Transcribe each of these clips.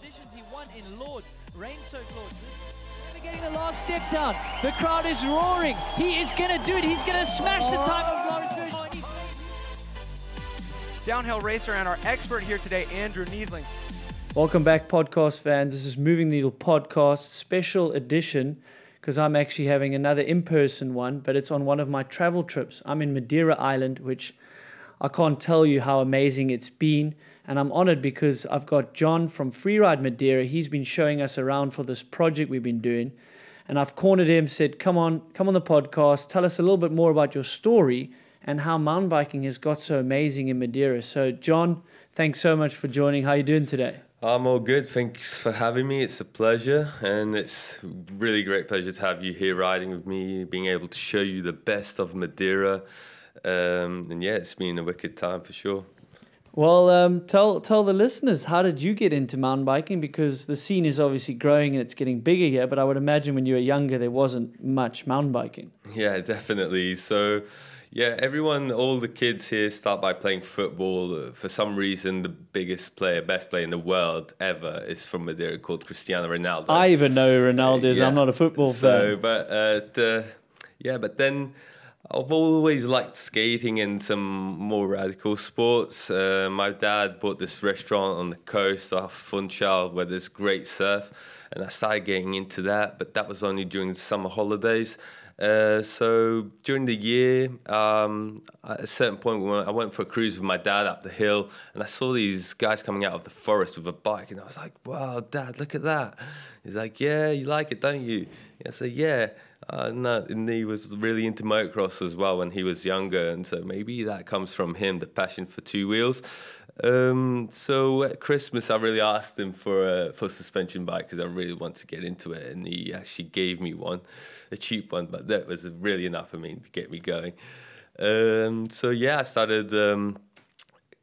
conditions he won in Lourdes, rain-soaked Lourdes. Never getting the last step down. The crowd is roaring. He is going to do it. He's going to smash the time of Loris Vergier. Downhill racer and our expert here today, Andrew Neethling. Welcome back, podcast fans. This is Moving Needle Podcast special edition because I'm actually having another in person one, but it's on one of my travel trips. I'm in Madeira Island, which I can't tell you how amazing it's been. And I'm honored because I've got John from Freeride Madeira. He's been showing us around for this project we've been doing. And I've cornered him, said, Come on, come on the podcast, tell us a little bit more about your story and how mountain biking has got so amazing in Madeira. So, John, thanks so much for joining. How are you doing today? I'm all good. Thanks for having me. It's a pleasure, and it's really great pleasure to have you here riding with me, being able to show you the best of Madeira. Um, and yeah, it's been a wicked time for sure. Well, um, tell tell the listeners how did you get into mountain biking? Because the scene is obviously growing and it's getting bigger here. But I would imagine when you were younger, there wasn't much mountain biking. Yeah, definitely. So yeah, everyone, all the kids here start by playing football. For some reason, the biggest player, best player in the world ever is from Madeira called Cristiano Ronaldo. I even know who Ronaldo is. Yeah. I'm not a football so, fan. But uh, the, yeah, but then I've always liked skating and some more radical sports. Uh, my dad bought this restaurant on the coast off Funchal where there's great surf, and I started getting into that. But that was only during the summer holidays. Uh, so during the year, um, at a certain point, I went for a cruise with my dad up the hill, and I saw these guys coming out of the forest with a bike, and I was like, "Wow, Dad, look at that!" He's like, "Yeah, you like it, don't you?" I said, "Yeah." Uh, no, and he was really into motocross as well when he was younger, and so maybe that comes from him, the passion for two wheels. Um, so at Christmas, I really asked him for a for a suspension bike because I really want to get into it, and he actually gave me one, a cheap one, but that was really enough for me to get me going. Um, so yeah, I started um,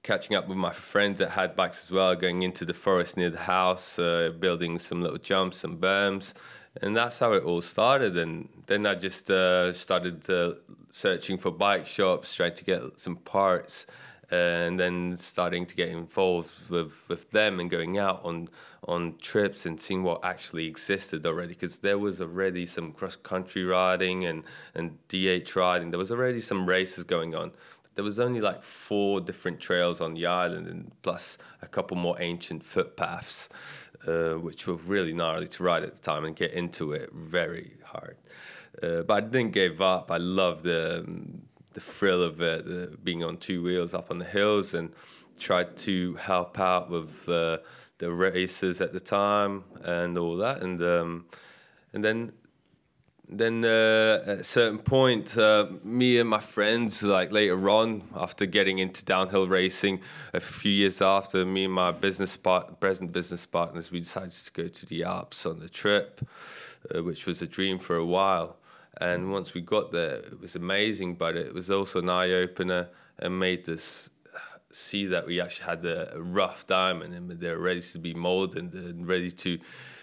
catching up with my friends that had bikes as well, going into the forest near the house, uh, building some little jumps, some berms, and that's how it all started. And then I just uh, started uh, searching for bike shops, trying to get some parts and then starting to get involved with, with them and going out on on trips and seeing what actually existed already. Because there was already some cross country riding and and DH riding. There was already some races going on there was only like four different trails on the island and plus a couple more ancient footpaths uh, which were really gnarly to ride at the time and get into it very hard. Uh, but I didn't give up. I loved the um, the thrill of it, the, being on two wheels up on the hills, and tried to help out with uh, the races at the time and all that, and um, and then then uh, at a certain point, uh, me and my friends, like later on, after getting into downhill racing, a few years after, me and my business part, present business partners, we decided to go to the Alps on the trip, uh, which was a dream for a while. And once we got there, it was amazing, but it was also an eye opener and made us see that we actually had a, rough diamond and they're ready to be molded and ready to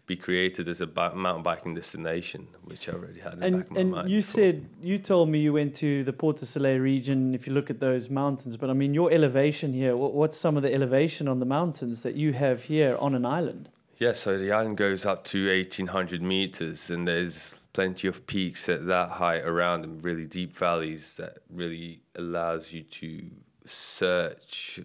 be created as a mountain biking destination, which I already had in and, the back of my and mind. you before. said you told me you went to the Portes du Soleil region. If you look at those mountains, but I mean your elevation here. What, what's some of the elevation on the mountains that you have here on an island? Yeah, so the island goes up to eighteen hundred meters, and there's plenty of peaks at that height around and really deep valleys that really allows you to search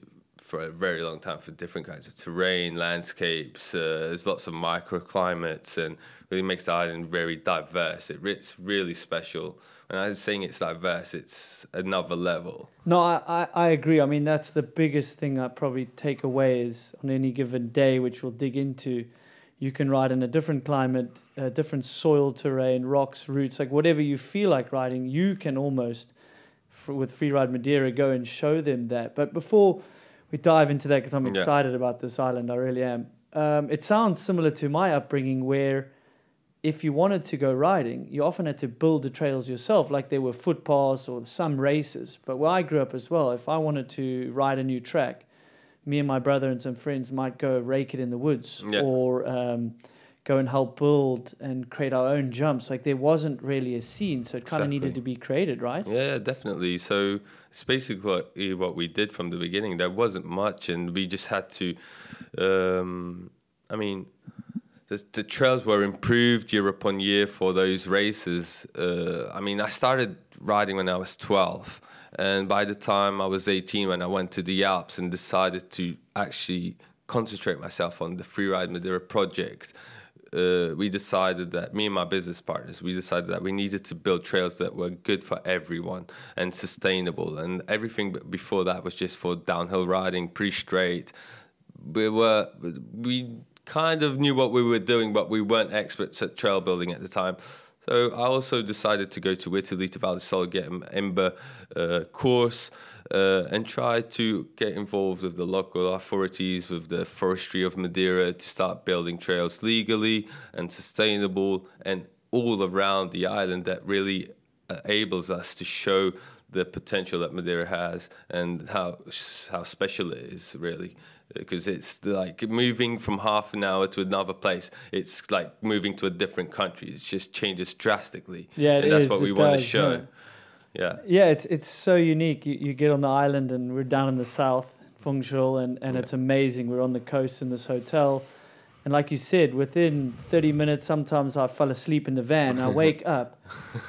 for a very long time for different kinds of terrain, landscapes. Uh, there's lots of microclimates and really makes the island very diverse. It, it's really special. When I was saying it's diverse, it's another level. No, I, I, I agree. I mean, that's the biggest thing I probably take away is on any given day, which we'll dig into you can ride in a different climate, different soil terrain, rocks, roots, like whatever you feel like riding, you can almost, for, with Freeride Madeira, go and show them that. But before we dive into that, because I'm excited yeah. about this island, I really am. Um, it sounds similar to my upbringing, where if you wanted to go riding, you often had to build the trails yourself, like there were footpaths or some races. But where I grew up as well, if I wanted to ride a new track, me and my brother and some friends might go rake it in the woods yeah. or um, go and help build and create our own jumps. Like there wasn't really a scene, so it kind of exactly. needed to be created, right? Yeah, definitely. So it's basically what we did from the beginning. There wasn't much, and we just had to. Um, I mean, the, the trails were improved year upon year for those races. Uh, I mean, I started riding when I was 12. And by the time I was 18, when I went to the Alps and decided to actually concentrate myself on the Freeride Madeira project, uh, we decided that me and my business partners we decided that we needed to build trails that were good for everyone and sustainable. And everything before that was just for downhill riding pretty straight. We were we kind of knew what we were doing but we weren't experts at trail building at the time. So I also decided to go to Italy to Val di Sole get an IMBA uh, course uh, and try to get involved with the local authorities, with the forestry of Madeira to start building trails legally and sustainable and all around the island that really enables us to show the potential that Madeira has and how how special it is really. Because it's like moving from half an hour to another place it's like moving to a different country. It just changes drastically. Yeah and that's is, what we want to show. yeah. Yeah. Yeah, it's it's so unique. You, you get on the island and we're down in the south, Funchal, and, and yeah. it's amazing. We're on the coast in this hotel. And like you said, within 30 minutes, sometimes I fell asleep in the van. I wake up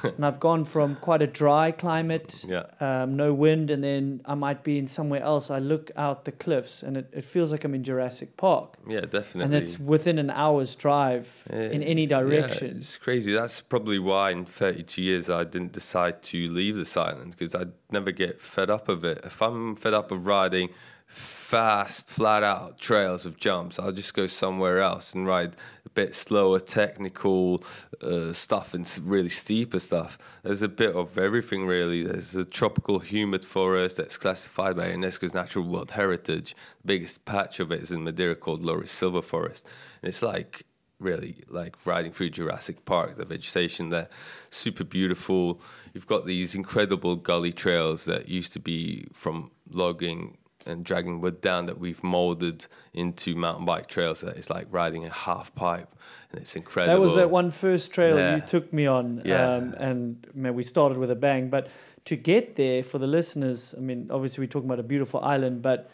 and I've gone from quite a dry climate, yeah. um, no wind, and then I might be in somewhere else. I look out the cliffs and it, it feels like I'm in Jurassic Park. Yeah, definitely. And it's within an hour's drive in any direction. Yeah, it's crazy. That's probably why in 32 years I didn't decide to leave this island because I'd never get fed up of it. If I'm fed up of riding, fast, flat out trails of jumps. I'll just go somewhere else and ride a bit slower, technical uh, stuff and really steeper stuff. There's a bit of everything, really. There's a tropical humid forest that's classified by UNESCO's Natural World Heritage. The biggest patch of it is in Madeira called Laurisilva Forest. And it's like really like riding through Jurassic Park. The vegetation there, super beautiful. You've got these incredible gully trails that used to be from logging and dragging wood down that we've molded into mountain bike trails. That it's like riding a half pipe, and it's incredible. That was that one first trail yeah. you took me on, yeah. um, and man, we started with a bang. But to get there, for the listeners, I mean, obviously we're talking about a beautiful island, but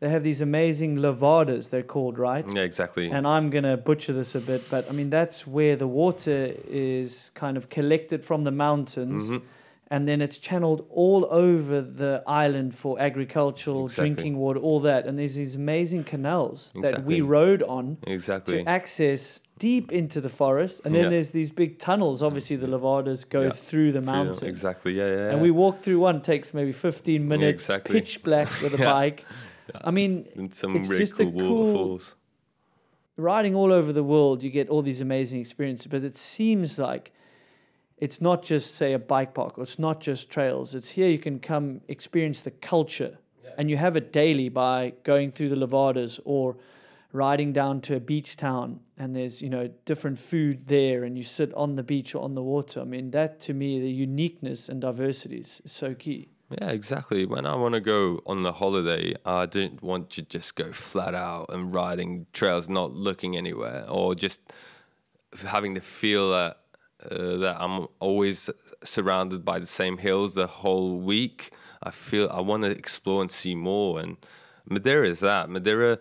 they have these amazing levadas. They're called, right? Yeah, exactly. And I'm gonna butcher this a bit, but I mean that's where the water is kind of collected from the mountains. Mm-hmm and then it's channeled all over the island for agricultural exactly. drinking water all that. And there's these amazing canals exactly. that we rode on exactly. to access deep into the forest. And then yeah. there's these big tunnels. Obviously the levadas go yeah. through the mountain. exactly. Yeah, yeah, yeah. and we walk through one. Takes maybe 15 minutes. Exactly. pitch black with a bike. I mean and some it's really just cool a cool waterfalls. riding all over the world. You get all these amazing experiences. But it seems like it's not just say a bike park or it's not just trails it's here you can come experience the culture yeah. and you have it daily by going through the levadas or riding down to a beach town and there's you know different food there and you sit on the beach or on the water i mean that to me the uniqueness and diversity is so key yeah, exactly. When I want to go on the holiday, I don't want to just go flat out and riding trails, not looking anywhere, or just having the feel that uh, that I'm always surrounded by the same hills the whole week. I feel I want to explore and see more. And Madeira is that. Madeira,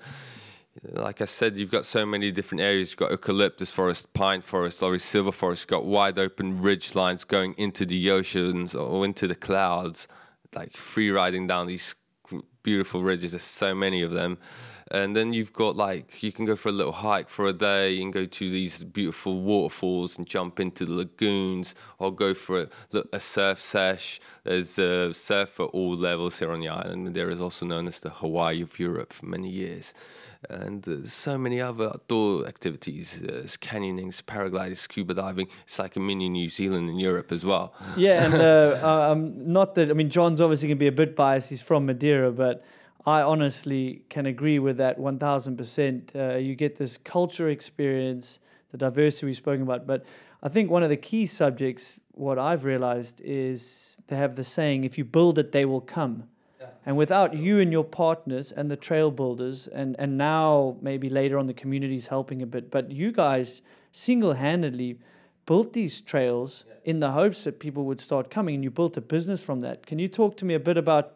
like I said, you've got so many different areas. You've got eucalyptus forest, pine forest, or silver forest. You've got wide open ridge lines going into the oceans or into the clouds, like free riding down these beautiful ridges. There's so many of them and then you've got like you can go for a little hike for a day. And go to these beautiful waterfalls and jump into the lagoons or go for a, a surf sesh. There's a surf at all levels here on the island. And there is also known as the hawaii of europe for many years. And uh, so many other outdoor activities. Uh, canyoning paragliding scuba diving. It's like a mini new zealand in europe as well. Yeah and uh, um, not that i mean john's obviously going to be a bit biased. He's from madeira but I honestly can agree with that 1000%. Uh, you get this culture experience, the diversity we've spoken about. But I think one of the key subjects, what I've realized, is they have the saying if you build it, they will come. Yeah. And without you and your partners and the trail builders, and, and now maybe later on the community's helping a bit, but you guys single handedly built these trails yeah. in the hopes that people would start coming, and you built a business from that. Can you talk to me a bit about?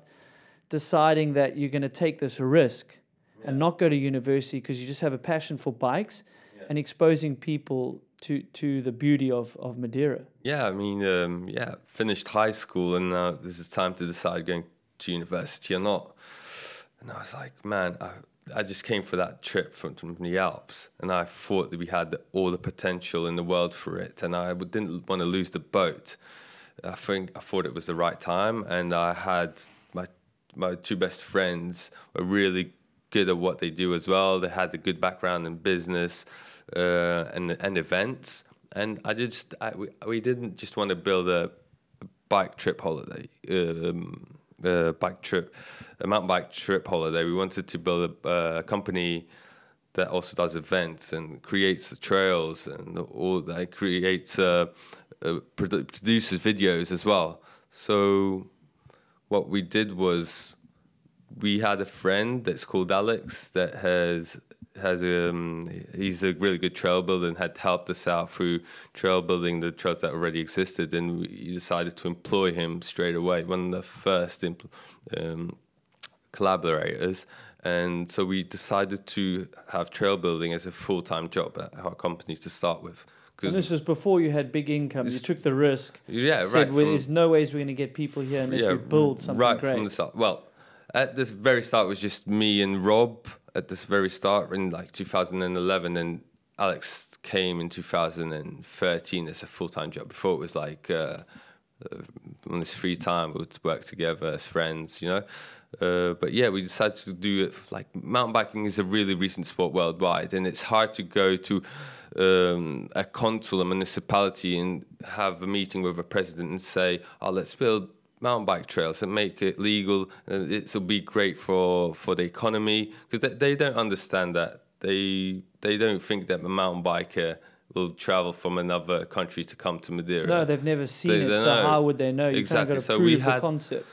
Deciding that you're going to take this risk and not go to university because you just have a passion for bikes and exposing people to to the beauty of of Madeira. Yeah, I mean, um, yeah, finished high school and now this is time to decide going to university or not. And I was like, man, I, I just came for that trip from, from the Alps and I thought that we had the, all the potential in the world for it and I didn't want to lose the boat. I think I thought it was the right time and I had my two best friends were really good at what they do as well. They had a good background in business uh, and and events, and I just I, we, we didn't just want to build a bike trip holiday, um, a bike trip, a mountain bike trip holiday. We wanted to build a, company that also does events and creates the trails and all that creates uh, uh, produces videos as well. So what we did was we had a friend that's called Alex that has has um he's a really good trail builder and had helped us out through trail building the trails that already existed. And we decided to employ him straight away one of the first impl- um, collaborators. And so we decided to have trail building as a full-time job at our company to start with And this was before you had big income. You took the risk. yeah said, right well, from- there's no ways we're going to get people here unless we build something right great. from the start. Well, at this very start it was just me and Rob at this very start in like 2011, and Alex came in 2013 as a full time job. Before it was like uh, uh, on his free time we would work together as friends, you know. Uh, but yeah, we decided to do it. Like mountain biking is a really recent sport worldwide, and it's hard to go to um, a consul, a municipality, and have a meeting with a president and say, "Oh, let's build mountain bike trails and make it legal. And it'll be great for for the economy because they, they don't understand that. They they don't think that a mountain biker will travel from another country to come to Madeira. no, they've never seen They it, don't so know. how would they know? You Exactly, kind of so we had- concept.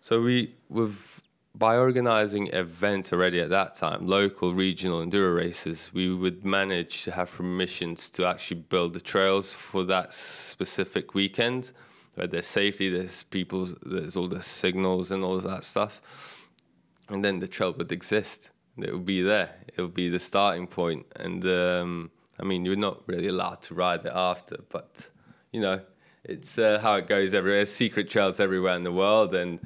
So we with by organizing events already at that time, local, regional enduro races, we would manage to have permissions to actually build the trails for that specific weekend. Where there's safety, there's people, there's all the signals and all of that stuff, and then the trail would exist. It would be there. It would be the starting point. and um, I mean, you're not really allowed to ride it after, but you know, it's uh, how it goes everywhere. There's secret trails everywhere in the world, and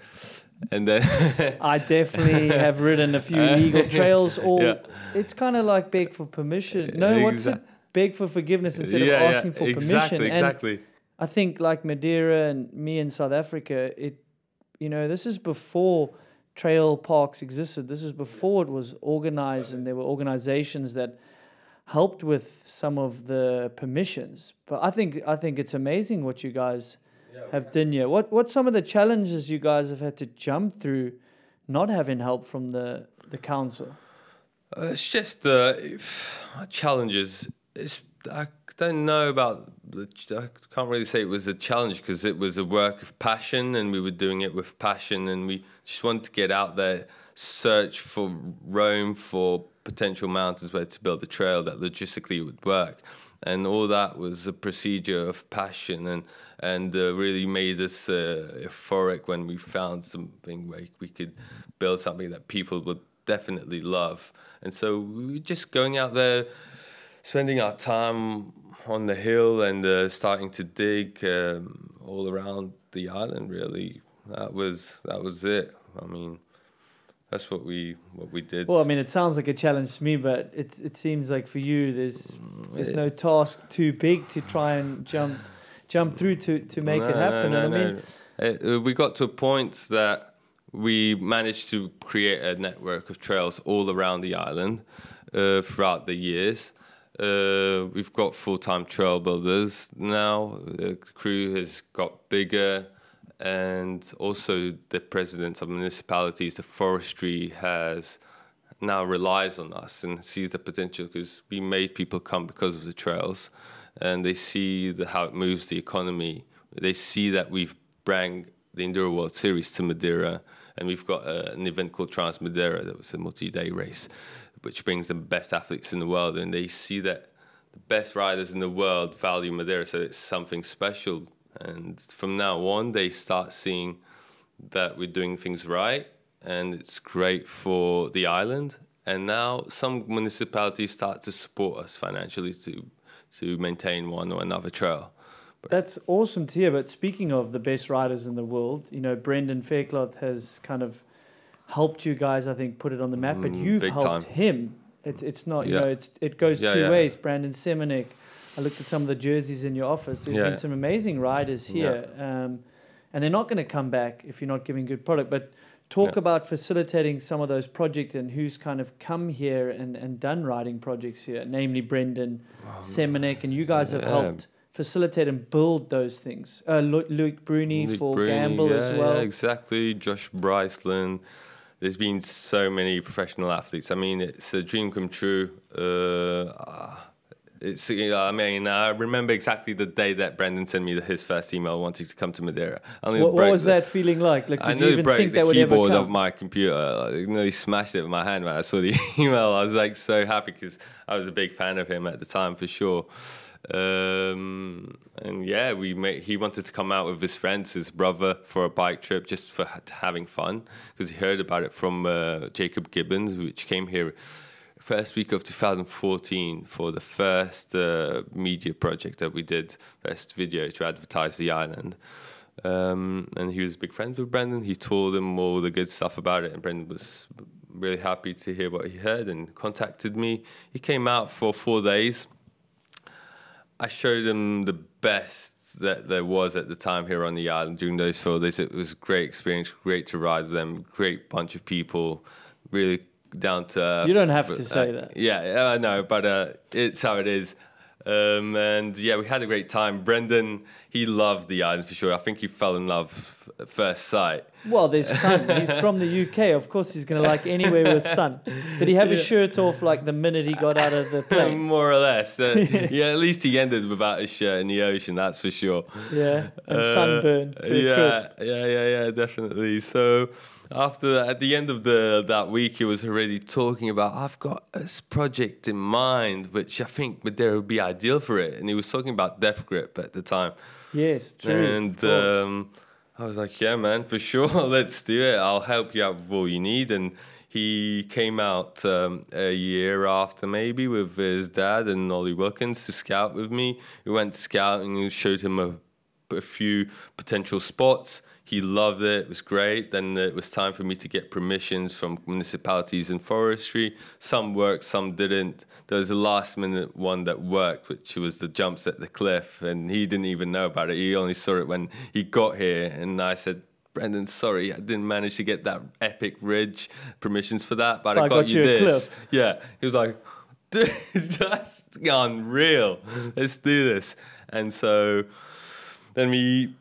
and then I definitely have ridden a few uh, illegal trails, or Yeah. it's kind of like beg for permission. No, what's it? Beg for forgiveness instead yeah, of yeah, asking for exactly, permission. And exactly. I think like Madeira and me in South Africa, it, you know, this is before trail parks existed. This is before it was organized, and there were organizations that helped with some of the permissions. But I think I think it's amazing what you guys have done here. What what's some of the challenges you guys have had to jump through, not having help from the the council? Uh, it's just uh, if- challenges. It's I don't know about. I can't really say it was a challenge because it was a work of passion, and we were doing it with passion, and we just wanted to get out there, search for Rome for potential mountains where to build a trail that logistically would work, and all that was a procedure of passion, and and uh, really made us uh, euphoric when we found something where we could build something that people would definitely love. And so we were just going out there, spending our time on the hill and uh, starting to dig um, all around the island. Really, that was that was it. I mean, that's what we what we did. Well, I mean, it sounds like a challenge to me, but it it seems like for you, there's there's no task too big to try and jump jump through to to make No, it happen. No, and no, I mean, no. Uh, we got to a point that we managed to create a network of trails all around the island uh, throughout the years. Uh, we've got full-time trail builders now. The crew has got bigger, and also the presidents of municipalities, the forestry has now relies on us and sees the potential because we made people come because of the trails, and they see the, how it moves the economy. They see that we've brought the Enduro World Series to Madeira, and we've got uh, an event called Trans Madeira that was a multi-day race, which brings the best athletes in the world, and they see that the best riders in the world value Madeira, so it's something special. And from now on, they start seeing that we're doing things right and it's great for the island and now some municipalities start to support us financially to to maintain one or another trail. That's awesome to hear. But speaking of the best riders in the world, you know, Brendan Fairclough has kind of helped you guys, I think, put it on the map. But Mm, you've big helped time. him. It's it's not you know it's it goes Yeah, two yeah. ways. Brandon Semenuk. I looked at some of the jerseys in your office. There's Yeah. been some amazing riders here, um, and they're not going to come back if you're not giving good product. But talk Yeah. about facilitating some of those projects and who's kind of come here and, and done riding projects here, namely Brandon Semenuk, and you guys have helped facilitate and build those things. Uh, Lu- Loïc Bruni Nick for Bruni, Gamble yeah, as well. Yeah, exactly. Josh Bryceland. There's been so many professional athletes. I mean, it's a dream come true. Uh, it's. you know, I mean, I remember exactly the day that Brendan sent me his first email wanting to come to Madeira. What, what was the- that feeling like? Like, I did you even broke think the that keyboard of my computer. I nearly smashed it with my hand when I saw the email. I was like so happy because I was a big fan of him at the time for sure. Um, and yeah, we made, he wanted to come out with his friends, his brother, for a bike trip just for having fun because he heard about it from uh, Jacob Gibbons, which came here first week of 2014 for the first uh, media project that we did, first video to advertise the island. Um, and he was big friends with Brendan. He told him all the good stuff about it, and Brendan was really happy to hear what he heard and contacted me. He came out for four days. I showed him the best that there was at the time here on the island during those four days. It was a great experience, great to ride with them, great bunch of people, really down to. You don't have But, to say uh, that. Yeah, yeah, I know, but uh, it's how it is. Um, and yeah, we had a great time. Brendan, he loved the island for sure. I think he fell in love at first sight. Well, there's sun. he's from the UK. Of course, he's going to like anywhere with sun. Did he have his shirt off like the minute he got out of the plane? More or less. Uh, yeah, at least he ended without his shirt in the ocean, that's for sure. Yeah, and Uh, sunburn yeah, crisp. yeah, yeah, yeah, definitely. So after that, at the end of the that week, he was already talking about I've got this project in mind, which I think Madeira would be ideal for it. And he was talking about Death Grip at the time. Yes, true. And um, I was like, yeah, man, for sure, let's do it. I'll help you out with all you need. And he came out um, a year after, maybe, with his dad and Ollie Wilkins to scout with me. We went scouting and showed him a, a few potential spots. He loved it. It was great. Then it was time for me to get permissions from municipalities and forestry. Some worked, some didn't. There was a last minute one that worked, which was the jumps at the cliff, and he didn't even know about it. He only saw it when he got here, and I said. Brendan, sorry, I didn't manage to get that epic ridge permissions for that, but, I, got, you, a this. cliff. Yeah, he was like, dude, that's unreal. Let's do this. And so then we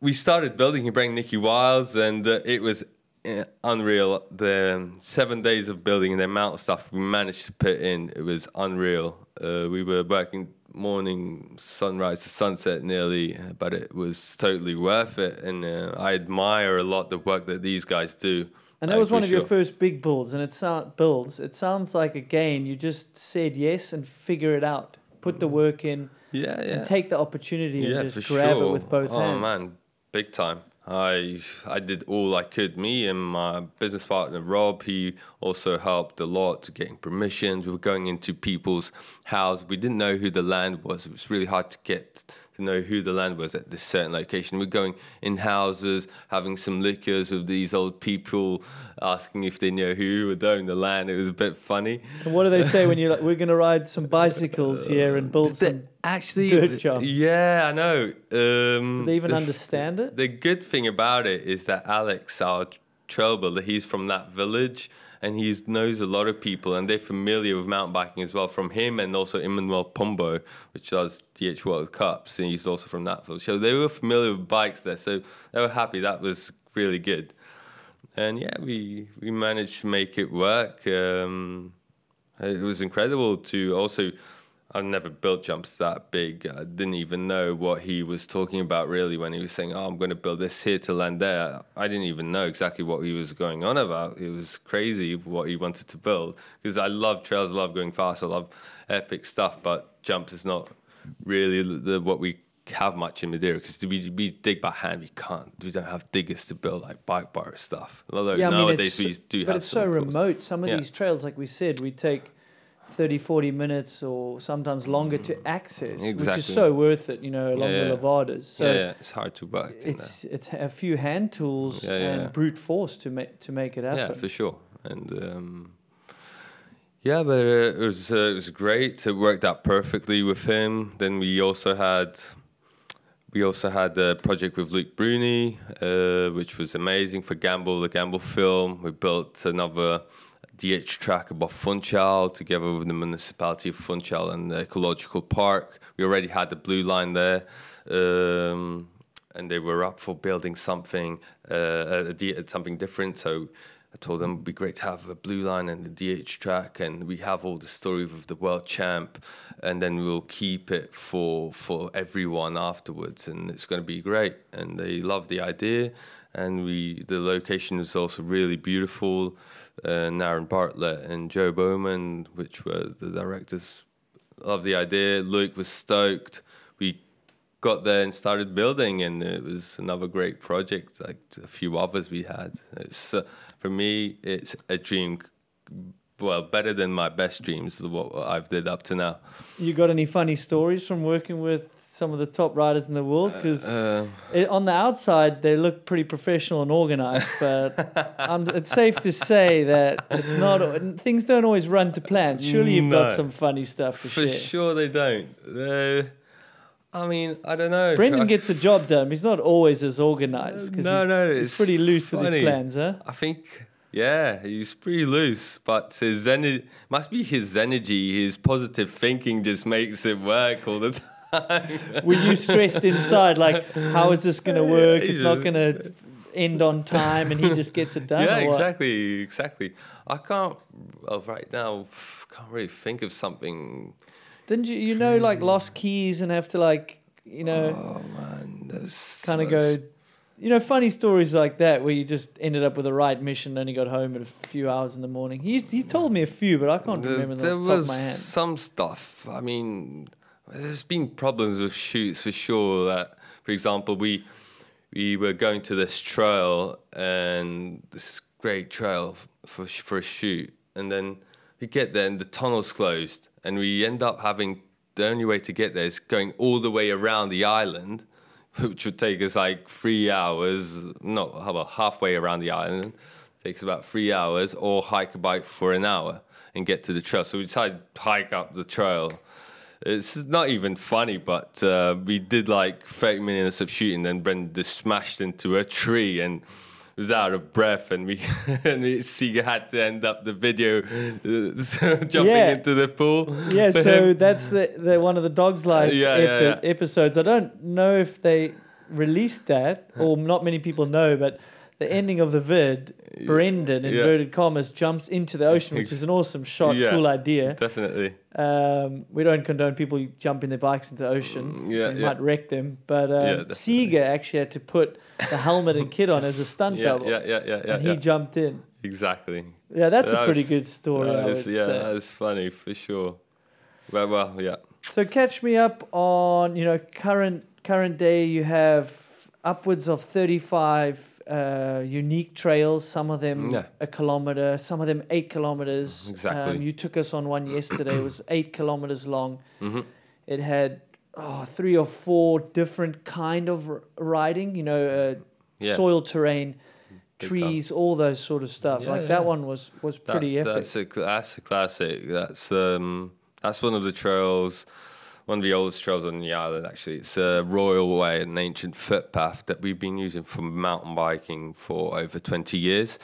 we started building. He brought Nicky Wiles, and uh, it was uh, unreal. The um, seven days of building and the amount of stuff we managed to put in, it was unreal. Uh, we were working morning, sunrise to sunset nearly, uh, but it was totally worth it. And uh, I admire a lot the work that these guys do. And that was one of your first big builds, and it sound builds. It sounds like again you just said yes and figure it out, put the work in, Yeah, yeah. and take the opportunity yeah, and just grab sure. it with both oh, hands. man, big time. I I did all I could. Me and my business partner Rob, he also helped a lot to getting permissions. We were going into people's houses. We didn't know who the land was. It was really hard to get to know who the land was at this certain location. We're going in houses, having some liquors with these old people, asking if they know who would own the land. It was a bit funny. And what do they say when you're like, we're going to ride some bicycles here and build The- some? actually, dirt jumps. Yeah, I know. Um, Do they even the understand it? The good thing about it is that Alex, our tr- trail builder, he's from that village and he knows a lot of people and they're familiar with mountain biking as well from him and also Emanuel Pombo, which does DH World Cups, and he's also from that village. So they were familiar with bikes there, so they were happy. That was really good. And yeah, we we managed to make it work. Um, it was incredible to also. I've never built jumps that big. I didn't even know what he was talking about really when he was saying, "Oh, I'm going to build this here to land there." I didn't even know exactly what he was going on about. It was crazy what he wanted to build because I love trails, I love going fast, I love epic stuff, but jumps is not really the, what we have much in Madeira because we we dig by hand. We can't. We don't have diggers to build like bike bar stuff. Although yeah, I mean, nowadays we do but have. it's so remote. Some of Yeah. these trails, like we said, we take 30, 40 minutes or sometimes longer to access, which is so worth it, you know, along Yeah, the yeah. Levadas. So yeah, yeah, it's hard to work. in it's it's a few hand tools and brute force to make to make it happen. yeah, for sure. And um, yeah, but uh, it was uh, it was great. It worked out perfectly with him. Then we also had we also had a project with Loïc Bruni, uh, which was amazing for Gamble, the Gamble film. We built another DH track above Funchal together with the municipality of Funchal and the ecological park. We already had the blue line there. Um, and they were up for building something, uh, something different. So I told them it'd be great to have a blue line and the DH track, and we have all the story of the world champ, and then we'll keep it for for everyone afterwards, and it's going to be great. And they love the idea, and we the location was also really beautiful. Uh, Naren Bartlett and Joe Bowman, which were the directors, loved the idea. Loïc was stoked. We got there and started building, and it was another great project. Like a few others we had. It's uh, for me, it's a dream. Well, better than my best dreams. What I've did up to now. You got any funny stories from working with some of the top riders in the world? Because Uh, on the outside they look pretty professional and organized, but um, it's safe to say that it's not. Things don't always run to plan. Surely you've No. got some funny stuff to for share. sure, they don't. Uh, I mean, I don't know. Brendan I, gets a job done. He's not always as organized because No, he's, no, he's pretty loose with his plans, huh? I think, yeah, he's pretty loose, but his energy must be his energy, his positive thinking just makes it work all the time. Were you stressed inside, like how is this going to work? It's not going to end on time, and he just gets it done. yeah, exactly, exactly. I can't, right now, can't really think of something. Didn't you, you know, like hmm. lost keys and have to like, you know, Oh man, kind of go, you know, funny stories like that where you just ended up with the right mission, and only got home at a few hours in the morning. He's he told me a few, but I can't remember them there off the top was of my head. some stuff. I mean, there's been problems with shoots for sure. That, for example, we we were going to this trail and this great trail for for a shoot, and then we get there and the tunnel's closed, and we end up having the only way to get there is going all the way around the island, which would take us like three hours. No, about halfway around the island? Takes about three hours, or hike a bike for an hour and get to the trail. So we decided to hike up the trail. It's not even funny, but uh, we did like 30 minutes of shooting, then Brendan just smashed into a tree and was out of breath, and we and we, she had to end up the video uh, jumping Yeah. into the pool. Yeah, so him. that's the, the one of the Dogs Life Yeah, epi- yeah. episodes. I don't know if they released that, or not many people know, but the ending of the vid, Brendan, Yeah. inverted commas, jumps into the ocean, which is an awesome shot, Yeah. cool idea. definitely. Um, we don't condone people jumping their bikes into the ocean. Mm, yeah, you yeah. might wreck them. But um. Seeger actually had to put the helmet and kit on as a stunt double, yeah, yeah, yeah, yeah, and he jumped in. exactly. Yeah, that's a pretty was- good story. That I is- would yeah, say. that is funny for sure. Well, well, yeah. So catch me up on you know current current day. You have upwards of thirty five uh, unique trails. Some of them Yeah. a kilometer, some of them eight kilometers. Exactly. Um, you took us on one yesterday. it was eight kilometers long. hmm It had oh, three or four different kind of r- riding. You know, uh, Yeah. soil terrain. Big time. Trees, all those sort of stuff. Yeah, like that one was was That- pretty epic. That's a that's a classic. That's um that's one of the trails, one of the oldest trails on the island. Actually, it's a Royal Way, an ancient footpath that we've been using for mountain biking for over twenty years.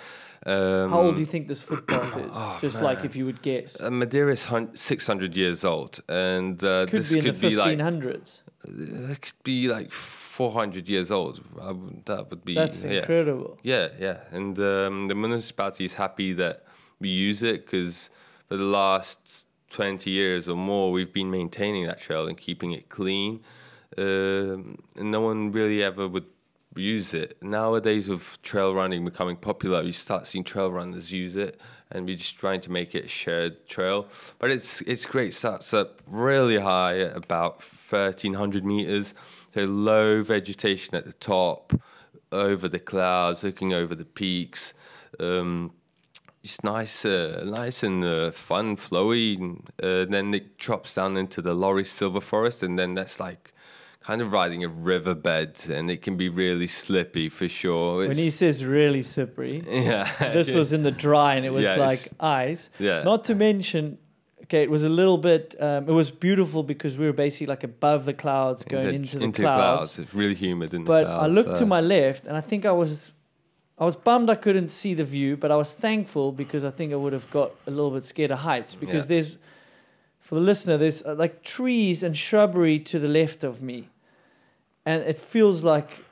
Um, How old do you think this footpath is? oh, Just like if you would guess. uh, Madeira is six hundred years old, and uh, could this be in could the be like 1500s. uh, it could be like four hundred years old. I would, that would be That's yeah. incredible. Yeah, yeah, and um, the municipality is happy that we use it because for the last twenty years or more, we've been maintaining that trail and keeping it clean, um, and no one really ever would use it. Nowadays, with trail running becoming popular, you start seeing trail runners use it, and we're just trying to make it a shared trail. But it's it's great. Starts up really high at about thirteen hundred meters. So low vegetation at the top, over the clouds, looking over the peaks. Um, it's nice, uh, nice and uh, fun, flowy. And, uh, then it drops down into the Laurisilva Forest, and then that's like kind of riding a riverbed, and it can be really slippy for sure. When he says really slippery, yeah, this was in the dry and it was Yeah, like ice. yeah. Not to mention, okay, it was a little bit. Um, it was beautiful because we were basically like above the clouds, going The- into the clouds. clouds. It's really humid in the clouds. But. I looked to uh, my left, and I think I was, I was bummed I couldn't see the view, but I was thankful because I think I would have got a little bit scared of heights because Yeah. there's, for the listener, there's uh, like trees and shrubbery to the left of me, and it feels like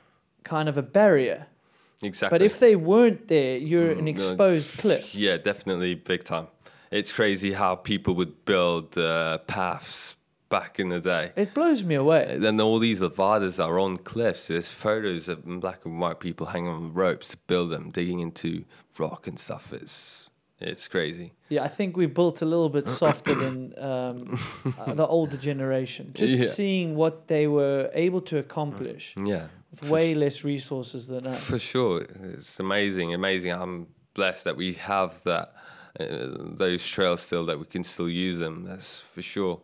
kind of a barrier. exactly. But if they weren't there, you're an Mm, no, exposed cliff. Yeah, definitely big time. It's crazy how people would build uh, paths back in the day. It blows me away. Then all these levadas are on cliffs. There's photos of black and white people hanging on ropes to build them, digging into rock and stuff. It's it's crazy. Yeah, I think we built a little bit softer than um, uh, the older generation. Just Yeah. seeing what they were able to accomplish Yeah, with way less resources than us. for sure. It's amazing, amazing. I'm blessed that we have that uh, those trails still that we can still use them. That's for sure.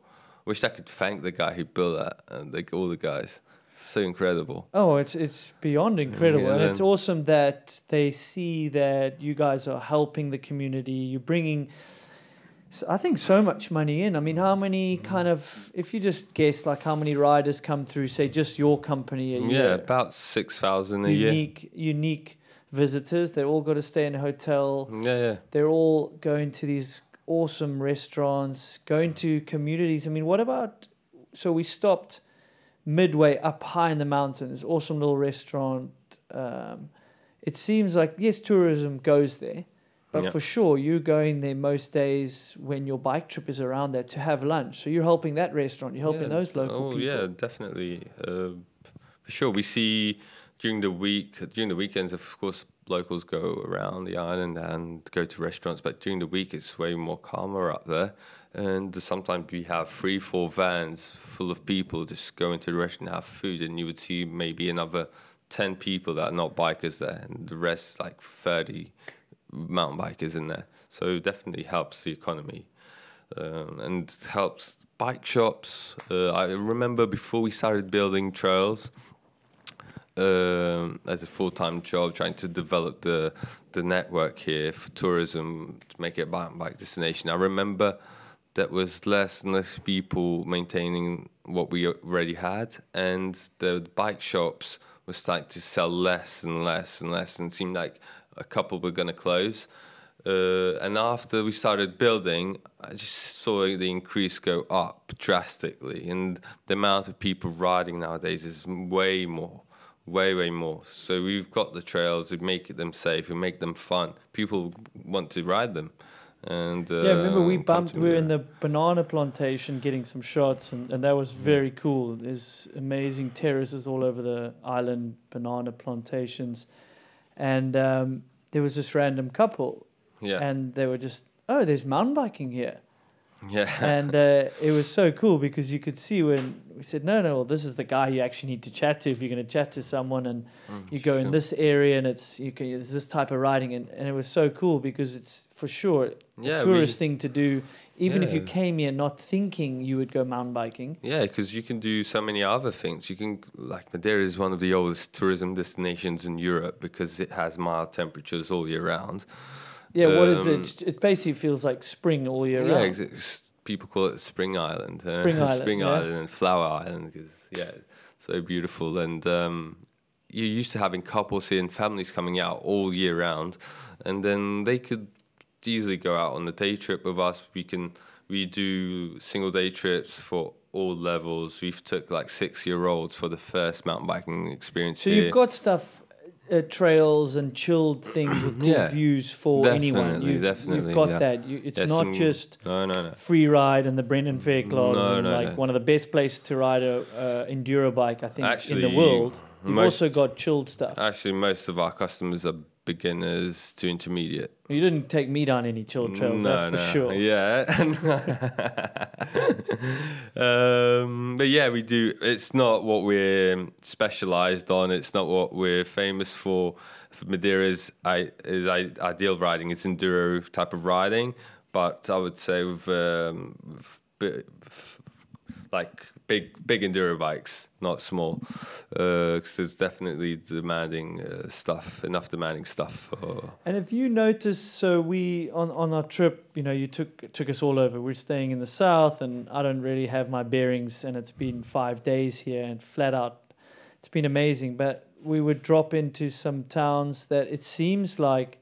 Wish I could thank the guy who built that and like all the guys. So incredible. Oh, it's it's beyond incredible, Yeah, and it's awesome that they see that you guys are helping the community. You're bringing, I think, so much money in. I mean, how many mm. kind of, if you just guess, like how many riders come through, say, just your company a year? Yeah, about six thousand a year. unique, unique visitors. They're all got to stay in a hotel. Yeah, yeah. They're all going to these awesome restaurants, going to communities. I mean, what about? So we stopped midway up high in the mountains. Awesome little restaurant. Um, it seems like yes, tourism goes there, but Yeah. for sure you're going there most days when your bike trip is around there to have lunch. So you're helping that restaurant. You're helping Yeah, those local oh, people. yeah, definitely. Uh, for sure. We see during the week, during the weekends, of course, locals go around the island and go to restaurants, but during the week, it's way more calmer up there. And sometimes we have three, four vans full of people just going to the restaurant and have food, and you would see maybe another 10 people that are not bikers there, and the rest, like 30 mountain bikers in there. So it definitely helps the economy um, and helps bike shops. Uh, I remember before we started building trails um, as a full time job, trying to develop the the network here for tourism to make it a mountain bike destination. I remember that was less and less people maintaining what we already had, and the bike shops were starting to sell less and less and less, and seemed like a couple were going to close. Uh, and after we started building, I just saw the increase go up drastically, and the amount of people riding nowadays is way more, way way more. So we've got the trails, we make them safe, we make them fun. People want to ride them, and uh, Yeah, remember we come bumped. We were in the banana plantation getting some shots, and, and that was very cool. There's amazing terraces all over the island, banana plantations, and um, there was this random couple, yeah and they were just, oh, there's mountain biking here, yeah and uh, it was so cool because you could see when we said, no, no, well, this is the guy you actually need to chat to if you're going to chat to someone, and Mm, you go in this area, and it's you can there's this type of riding, and, and it was so cool because it's for sure yeah tourist we, thing to do. Even if you came here not thinking you would go mountain biking. Yeah, because you can do so many other things. You can like Madeira is one of the oldest tourism destinations in Europe because it has mild temperatures all year round. Yeah, what is Um, it? It basically feels like spring all year yeah, round. it's- people call it Spring Island. uh, Spring Island, Spring yeah. Island and Flower Island because yeah, so beautiful. And um, you're used to having couples here and families coming out all year round, and then they could easily go out on a day trip with us. We can we do single day trips for all levels. We've took like six year olds for the first mountain biking experience So here. you've got stuff, uh, trails and chilled things with good Yeah, views for anyone. You've, definitely, you've got yeah. that. You, it's not and- just no, no, no. free ride and the Brendan Faircloughs No, no, like no. one of the best places to ride a uh, enduro bike I think Actually, in the world. You've Most- also got chilled stuff. Actually, most of our customers are beginners to intermediate. you didn't take me down any chilled trails, that's for sure. Yeah. um, but yeah, we do. It's not what we're specialized on. It's not what we're famous for. For Madeira's I, is I, ideal riding. It's enduro type of riding. But I would say with, um, with f- like big big enduro bikes, not small, because there's definitely demanding uh, stuff, enough demanding stuff for And if you notice, so we on on our trip, you know, you took took us all over. We're staying in the south, and I don't really have my bearings, and it's been five days here, and flat out, it's been amazing. But we would drop into some towns that it seems like,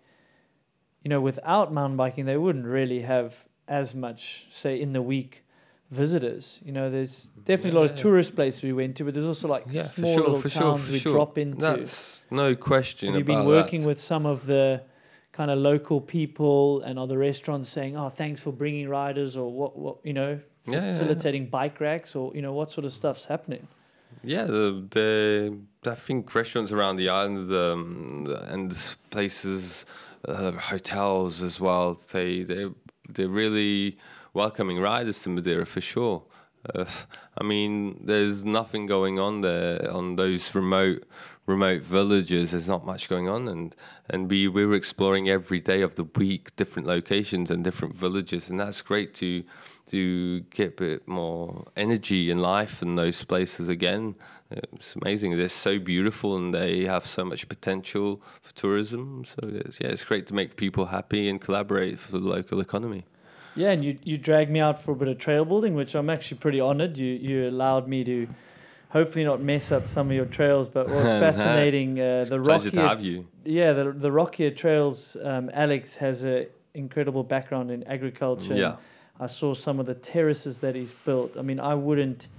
you know, without mountain biking, they wouldn't really have as much, say, in the week visitors. You know, there's definitely a lot of tourist places we went to, but there's also like yeah, for small sure, little for sure, towns for we sure. drop into. That's no question We've been working that. with some of the kind of local people and other restaurants saying, "Oh, thanks for bringing riders," or what, what you know, Yeah, yeah, yeah. facilitating bike racks, or you know, what sort of stuff's happening? Yeah, the, the I think restaurants around the island um, and places, uh, hotels as well. They they they're really welcoming riders to Madeira for sure. Uh, I mean, there's nothing going on there on those remote remote villages. There's not much going on, and and we we were exploring every day of the week different locations and different villages, and that's great to to get a bit more energy and life in those places again. It's amazing. They're so beautiful and they have so much potential for tourism. So it's, yeah, it's great to make people happy and collaborate for the local economy. Yeah, and you you dragged me out for a bit of trail building, which I'm actually pretty honoured. You you allowed me to. Hopefully not mess up some of your trails, but what's No. fascinating, uh, It's the a pleasure to rockier have you. yeah, the the rockier trails. Um, Alex has a incredible background in agriculture. Yeah. I saw some of the terraces that he's built. I mean, I wouldn't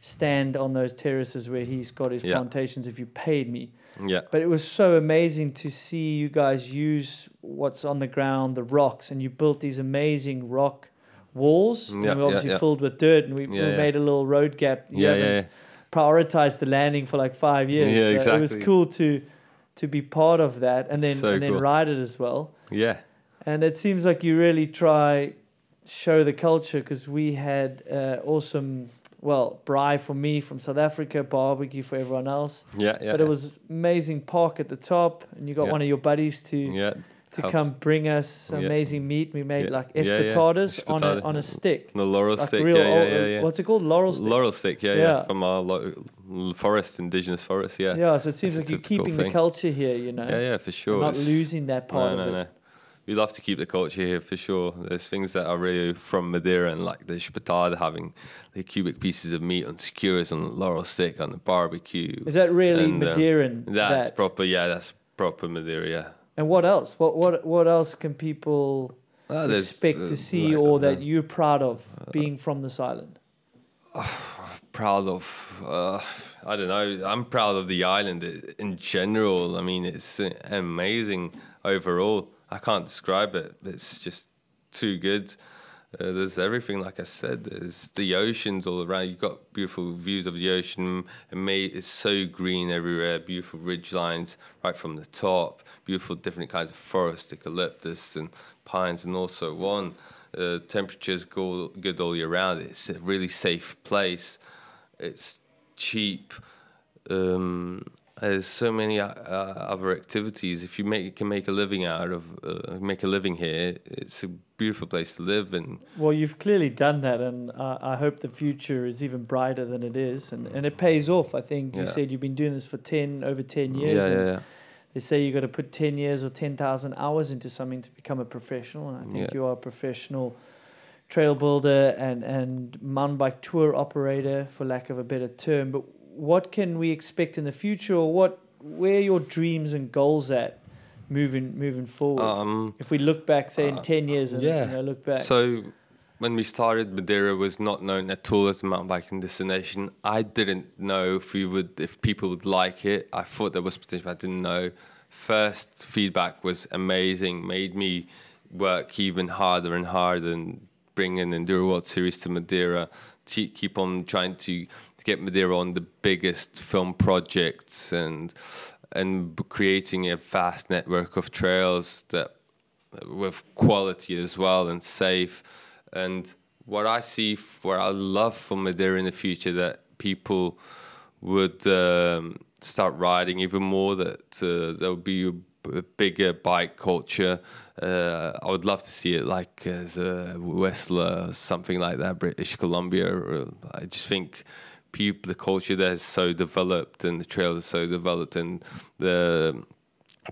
stand on those terraces where he's got his Yeah. plantations if you paid me. Yeah. But it was so amazing to see you guys use what's on the ground, the rocks, and you built these amazing rock walls. and Yeah, we yeah, obviously yeah. filled with dirt, and we, we Yeah, yeah. made a little road gap. Yeah, yeah, prioritized the landing for like five years. Yeah, So It was cool to to be part of that, and then So and then cool. ride it as well. yeah. And it seems like you really try show the culture because we had uh, awesome, well, braai for me from South Africa, barbecue for everyone else. Yeah, yeah. but it was amazing park at the top, and you got Yeah. one of your buddies to yeah. to helps. come bring us some Yeah. amazing meat. We made like espetadas on a on a stick. The laurel Like stick, real yeah, yeah, yeah. What's it called? Laurel stick. Laurel stick, yeah, Yeah. from our lo- forest, indigenous forest, yeah. Yeah, so it seems That's like you're keeping the culture here. You know, Yeah, yeah, for sure. not It's- losing that part no, of no, it. no. We love to keep the culture here for sure. There's things that are really from Madeira and like the espetada, having the cubic pieces of meat on skewers on laurel stick on the barbecue. Is that really And, um, Madeiran? That's that? proper, yeah, that's proper Madeira. Yeah. And what else? What what what else can people Ah, there's, expect uh, to see like, or that uh, you're proud of being from this island? proud of uh, I don't know. I'm proud of the island in general. I mean, it's uh, amazing overall. I can't describe it. It's just too good. Uh, there's everything, like I said. There's the oceans all around. You've got beautiful views of the ocean. It's so green everywhere. Beautiful ridge lines right from the top. Beautiful different kinds of forest, eucalyptus and pines, and also one. Uh, temperatures go good all year round. It's a really safe place. It's cheap. Um, there's so many uh, uh, other activities. If you make can make a living out of uh, make a living here, it's a beautiful place to live. And Well, you've clearly done that, and uh, I hope the future is even brighter than it is, and, and it pays off. I think you Yeah. said you've been doing this for ten over ten years. yeah, yeah, yeah. They say you got to put ten years or ten thousand hours into something to become a professional, and I think Yeah. you are a professional trail builder and and mountain bike tour operator, for lack of a better term. But what can we expect in the future, or what where are your dreams and goals at moving moving forward? Um, if we look back, say in uh, ten years, and yeah. you know, look back. So when we started, Madeira was not known at all as a mountain biking destination. I didn't know if we would, if people would like it. I thought there was potential. I didn't know. First feedback was amazing. Made me work even harder and harder and bring an Enduro World Series to Madeira, to keep on trying to, to get Madeira on the biggest film projects and and creating a vast network of trails that with quality as well and safe. And what I see, what I love for Madeira in the future, that people would um, start riding even more. That uh, there would be a bigger bike culture. Uh, I would love to see it like as a Whistler something like that, British Columbia. I just think people, the culture there is so developed, and the trails are so developed, and the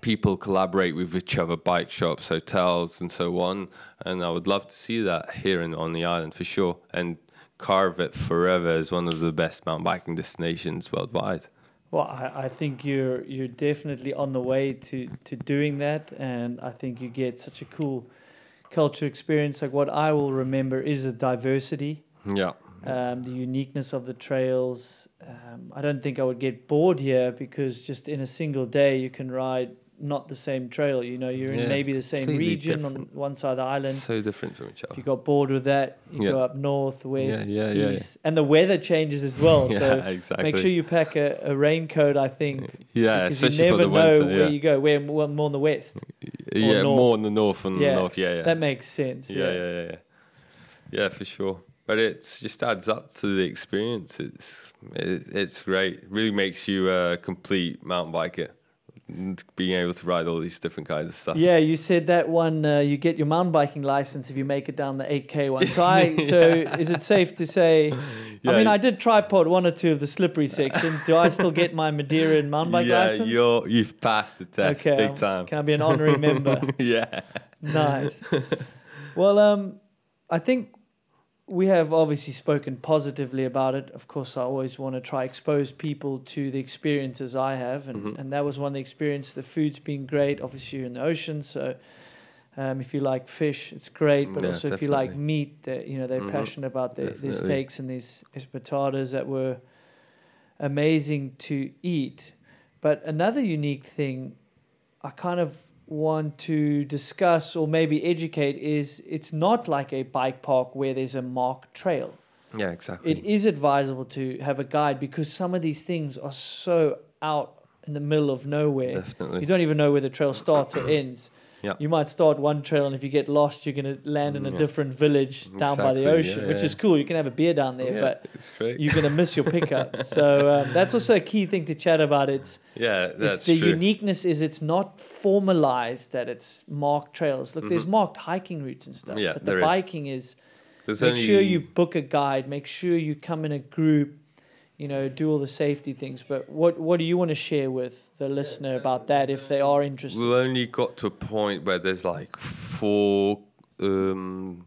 people collaborate with each other, bike shops, hotels, and so on. And I would love to see that here in, on the island for sure. And carve it forever as one of the best mountain biking destinations worldwide. Well, I, I think you're you're definitely on the way to, to doing that, and I think you get such a cool culture experience. Like what I will remember is a diversity, Yeah. Um, the uniqueness of the trails. Um, I don't think I would get bored here because just in a single day you can ride not the same trail. You know, you're in maybe the same region on one side of the island. So different from each other. If you got bored with that, you Yeah. go up north, west, yeah, yeah, yeah. east, and the weather changes as well. yeah, so exactly. make sure you pack a, a raincoat. I think yeah, because you especially never for the know winter. where Yeah, you go. Where more, more in the west. yeah, more in the north and Yeah, north. Yeah, yeah. That makes sense. yeah, yeah, yeah, yeah. Yeah, for sure. But it just adds up to the experience. It's it, it's great. really makes you a complete mountain biker. Being able to ride all these different kinds of stuff. Yeah, you said that one. Uh, you get your mountain biking license if you make it down the 8k one. So I. so is it safe to say? Yeah. I mean, I did tripod one or two of the slippery section. Do I still get my Madeira and mountain bike yeah, license? you're you've passed the test Okay, big um, time. Can I be an honorary member? yeah. nice. Well, um, I think we have obviously spoken positively about it. Of course, I always want to try expose people to the experiences I have, and, Mhm. and that was one of the experiences. The food's been great. Obviously, you're in the ocean, so um, if you like fish, it's great. But Yeah, also, if you like meat, that you know they're Mhm. passionate about their, their steaks and these espetadas that were amazing to eat. But another unique thing I kind of want to discuss or maybe educate is it's not like a bike park where there's a marked trail. Yeah, exactly. It is advisable to have a guide because some of these things are so out in the middle of nowhere. Definitely. You don't even know where the trail starts or ends. Yeah. You might start one trail, and if you get lost, you're going to land in a Yeah. different village down by the ocean, yeah, which is cool. You can have a beer down there, but you're going to miss your pickup. so um, that's also a key thing to chat about. It's yeah, it's that's the true. uniqueness is it's not formalized that it's marked trails. Look, there's Mhm. marked hiking routes and stuff, Yeah, but the there is. biking is There's make only sure you book a guide, make sure you come in a group, you know, do all the safety things. But what what do you want to share with the listener about that if they are interested? We've only got to a point where there's like four um,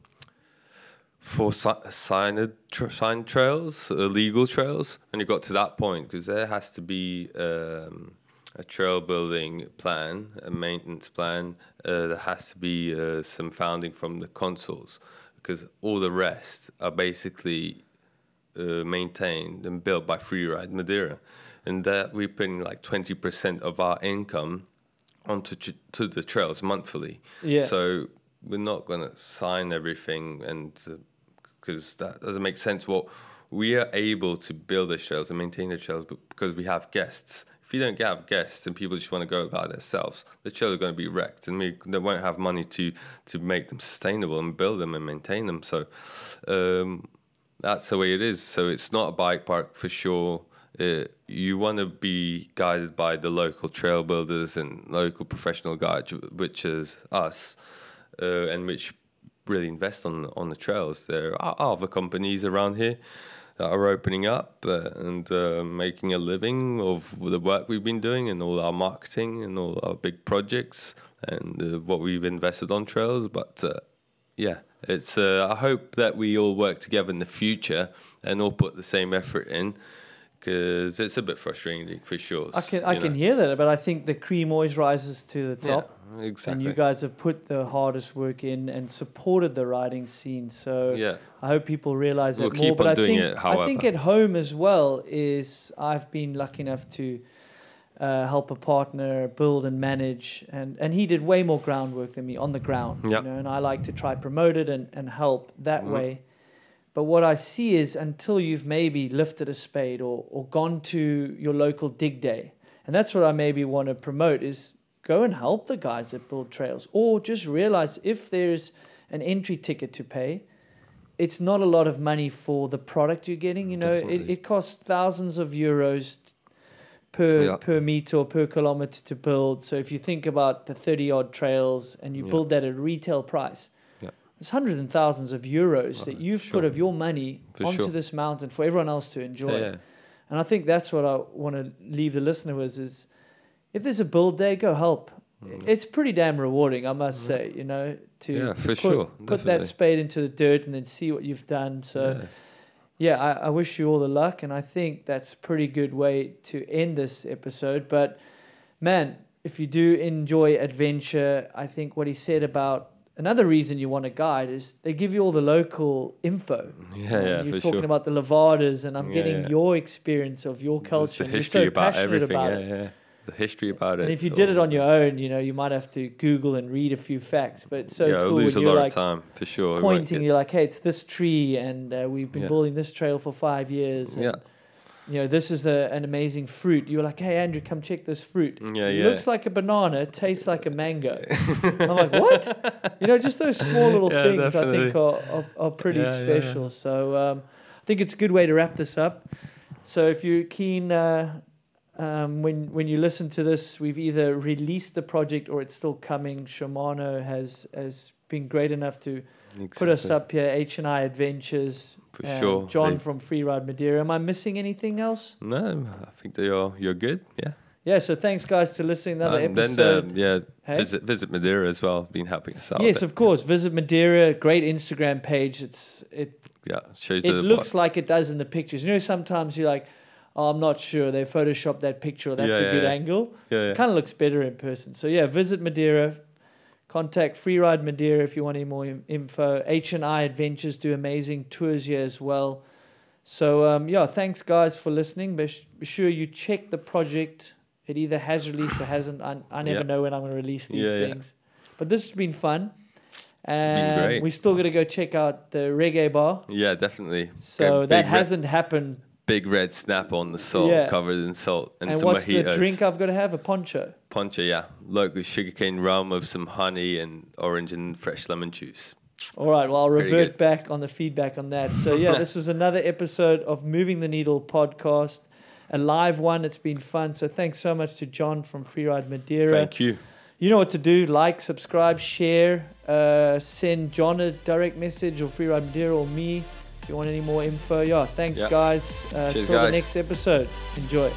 four si- signed signed trails, uh, legal trails, and you got to that point because there has to be um, a trail building plan, a maintenance plan. Uh, there has to be uh, some founding from the consuls because all the rest are basically uh, maintained and built by Freeride Madeira, and that we put in like twenty percent of our income onto ch- to the trails monthly. Yeah. So we're not gonna sign everything, and because that doesn't make sense. What we are able to build the trails and maintain the trails because we have guests. If you don't have guests and people just want to go by themselves, the trails are going to be wrecked, and we they won't have money to to make them sustainable and build them and maintain them. So. Um, that's the way it is. So it's not a bike park for sure. Uh, you want to be guided by the local trail builders and local professional guides, which is us, uh, and which really invest on on the trails. There are other companies around here that are opening up uh, and uh, making a living of the work we've been doing and all our marketing and all our big projects and uh, what we've invested on trails. But uh, yeah, it's. Uh, I hope that we all work together in the future and all put the same effort in, because it's a bit frustrating for sure. I can I you can hear that, but I think the cream always rises to the top. Yeah, exactly. And you guys have put the hardest work in and supported the riding scene. So yeah, I hope people realize that We'll more. keep but on I doing think I think at home as well is I've been lucky enough to uh, help a partner build and manage. And, and he did way more groundwork than me on the ground. Yep. You know, and I like to try promote it and, and help that Mhm. way. But what I see is until you've maybe lifted a spade or, or gone to your local dig day, and that's what I maybe want to promote is go and help the guys that build trails, or just realize if there's an entry ticket to pay, it's not a lot of money for the product you're getting. You know, it, it costs thousands of euros per Yeah. per meter or per kilometer to build. So if you think about the 30 odd trails and you Yeah. build that at retail price, Yeah. it's hundreds and thousands of euros Oh, that you've sure. put of your money For onto sure. this mountain for everyone else to enjoy. Yeah. And I think that's what I want to leave the listener with is if there's a build day, go help. It's pretty damn rewarding, I must say, you know, to, Mm. Yeah, to for put, sure, put that spade into the dirt and then see what you've done. So Yeah. I, I wish you all the luck, and I think that's a pretty good way to end this episode. But man, if you do enjoy adventure, I think what he said about another reason you want a guide is they give you all the local info. Yeah, And yeah, You're talking sure. about the Levadas, and I'm Yeah, getting yeah. your experience of your culture. the and you're history so about passionate everything. about yeah, it. yeah. The history about it. And if you did it on your own, you know, you might have to Google and read a few facts. But it's so yeah, cool lose a lot like of time for sure. Pointing. get- You're like, hey, it's this tree, and uh, we've been Yeah. building this trail for five years. And, Yeah. You know, this is the, an amazing fruit. You're like, hey, Andrew, come check this fruit. Yeah, it yeah. looks like a banana, tastes like a mango. I'm like, what? You know, just those small little Yeah, things I think are, are, are pretty yeah. special. So um, I think it's a good way to wrap this up. So if you're keen, uh, um, when when you listen to this, we've either released the project or it's still coming. Shimano has has been great enough to put us up here. H and I Adventures. For sure. John They- from Freeride Madeira. Am I missing anything else? No, I think they are. You're good. Yeah. Yeah. So thanks, guys, to listening to another and then episode. the, yeah, Hey? visit visit Madeira as well. Been helping us out. Yes, of course. Visit Madeira. Great Instagram page. It's it yeah. Shows it looks like it does in the pictures. You know, sometimes you're like, oh, I'm not sure. They photoshopped that picture. That's Yeah, a good yeah. angle. yeah, yeah. Kind of looks better in person. So yeah, visit Madeira. Contact Freeride Madeira if you want any more im- info. H and I Adventures do amazing tours here as well. So um, yeah, thanks guys for listening. Be, sh- be sure you check the project. It either has released or hasn't. I, I never Yeah. know when I'm going to release these Yeah, yeah. things. But this has been fun. And great. we still got to go check out the reggae bar. Yeah, definitely. So Get that hasn't happened. Big red snap on the salt, Yeah. covered in salt, and, And, some what's mojitos. the drink I've got to have? A poncho. Poncha, yeah, local sugarcane rum with some honey and orange and fresh lemon juice. All right, well, I'll Pretty revert good. back on the feedback on that. So, yeah, this was another episode of Moving the Needle podcast, a live one. It's been fun. So, thanks so much to John from Freeride Madeira. Thank you. You know what to do like, subscribe, share, uh, send John a direct message or Freeride Madeira or me you want any more info. Yeah, thanks, Yeah. guys. Uh, Cheers, till the next episode. Enjoy.